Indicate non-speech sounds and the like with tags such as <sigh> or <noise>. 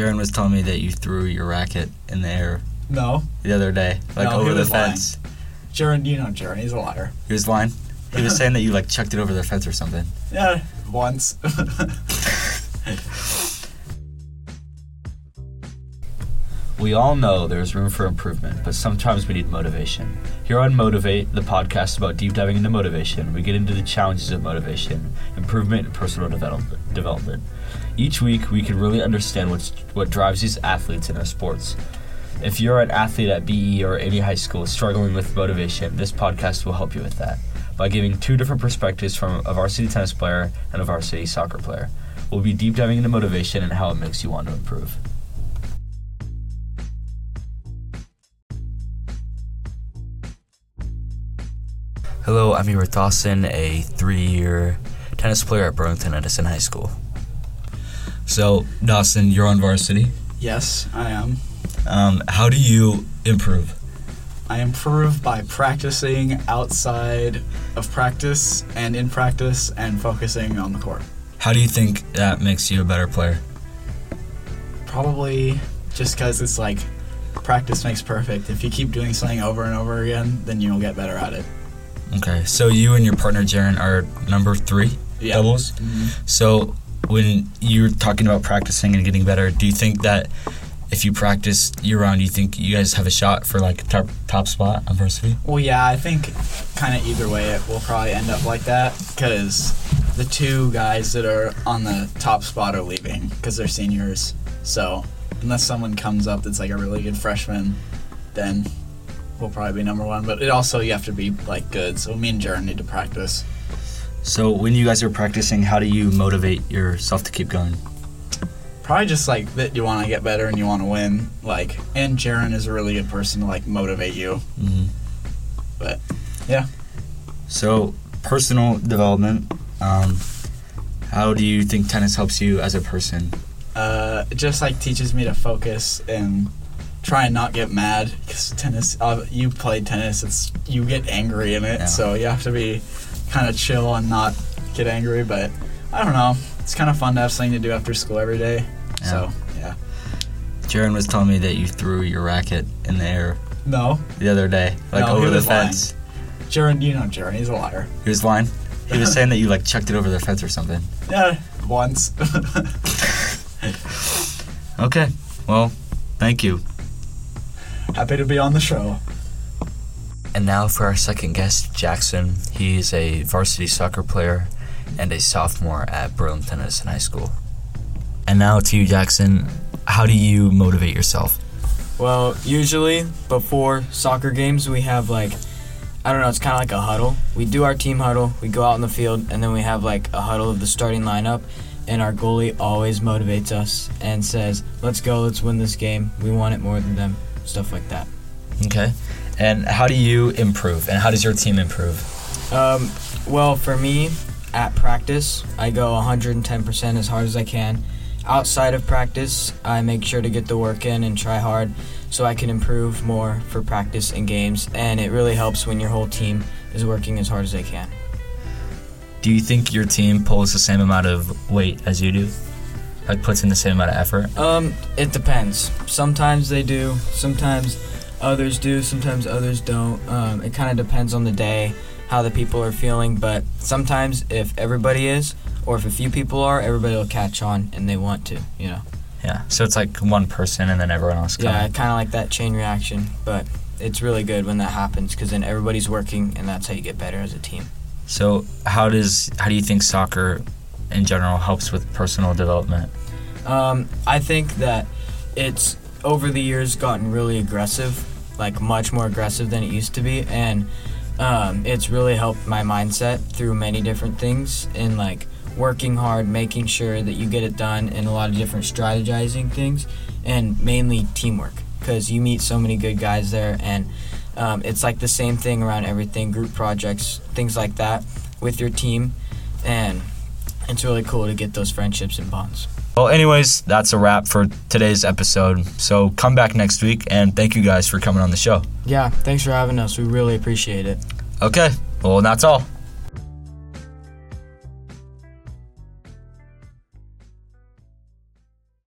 Jaron was telling me that you threw your racket in the air No. the other day, like No, he over the was lying. fence. Jaron, you know Jaron, he's a liar. He was lying. He was <laughs> saying that you like chucked it over the fence or something. Yeah, once. <laughs> We all know there's room for improvement, but sometimes we need motivation. Here on Motivate, the podcast about deep diving into motivation, we get into the challenges of motivation, improvement, and personal development. development. Each week, we can really understand what's, what drives these athletes in our sports. If you're an athlete at BE or any high school struggling with motivation, this podcast will help you with that by giving two different perspectives from a varsity tennis player and a varsity soccer player. We'll be deep diving into motivation and how it makes you want to improve. Hello, I'm Ewer Dawson, a three year tennis player at Burlington Edison High School. So, Dawson, you're on varsity. yes, I am. Um, how do you improve? I improve by practicing outside of practice and in practice and focusing on the court. How do you think that makes you a better player? Probably just because it's like practice makes perfect. If you keep doing something over and over again, then you'll get better at it. Okay, so you and your partner Jaron are number three Yeah. doubles. Mm-hmm. So, when you're talking about practicing and getting better, do you think that if you practice year round, you think you guys have a shot for like top top spot on varsity? Well, yeah, I think kind of either way it will probably end up like that because the two guys that are on the top spot are leaving because they're seniors. So unless someone comes up that's like a really good freshman, then we'll probably be number one. But it also you have to be like good. So me and Jaron need to practice. So, when you guys are practicing, how do you motivate yourself to keep going? Probably just like that you want to get better and you want to win. Like, and Jaron is a really good person to like motivate you. hmm But yeah, So, personal development. Um, how do you think tennis helps you as a person? uh, it just like teaches me to focus and try and not get mad because tennis uh, you play tennis it's you get angry in it Yeah. so you have to be kind of chill and not get angry but i don't know it's kind of fun to have something to do after school every day so yeah Jaron was telling me that you threw your racket in the air no the other day, like No, over the fence. Jaron, you know Jaron, he's a liar He was lying. He was <laughs> saying that you like chucked it over the fence or something. yeah once <laughs> Okay. Well, thank you. Happy to be on the show And now for our second guest, Jackson. He's a varsity soccer player and a sophomore at Burlington Edison High School. And now to you, Jackson. How do you motivate yourself? Well, usually before soccer games, we have like, I don't know, it's kind of like a huddle. We do our team huddle, we go out in the field, and then we have like a huddle of the starting lineup. And our goalie always motivates us and says, let's go, let's win this game. We want it more than them. Stuff like that. Okay. And how do you improve? And how does your team improve? Um, well, for me, at practice, I go 110% as hard as I can. Outside of practice, I make sure to get the work in and try hard so I can improve more for practice and games. And it really helps when your whole team is working as hard as they can. Do you think your team pulls the same amount of weight as you do? Like puts in the same amount of effort? Um, it depends. Sometimes they do, sometimes others do, sometimes others don't. Um, it kind of depends on the day, how the people are feeling. But sometimes, if everybody is, or if a few people are, everybody will catch on and they want to, you know. Yeah. So it's like one person and then everyone else Yeah, kind of like that chain reaction. But it's really good when that happens because then everybody's working and that's how you get better as a team. So how does how do you think soccer in general helps with personal development? Um, I think that it's over the years gotten really aggressive, like much more aggressive than it used to be, and um, it's really helped my mindset through many different things in like working hard, making sure that you get it done, and a lot of different strategizing things, and mainly teamwork because you meet so many good guys there, and um, it's like the same thing around everything, group projects, things like that with your team, and it's really cool to get those friendships and bonds. Well, anyways, that's a wrap for today's episode. So come back next week and thank you guys for coming on the show. Yeah, thanks for having us. We really appreciate it. Okay. Well, that's all.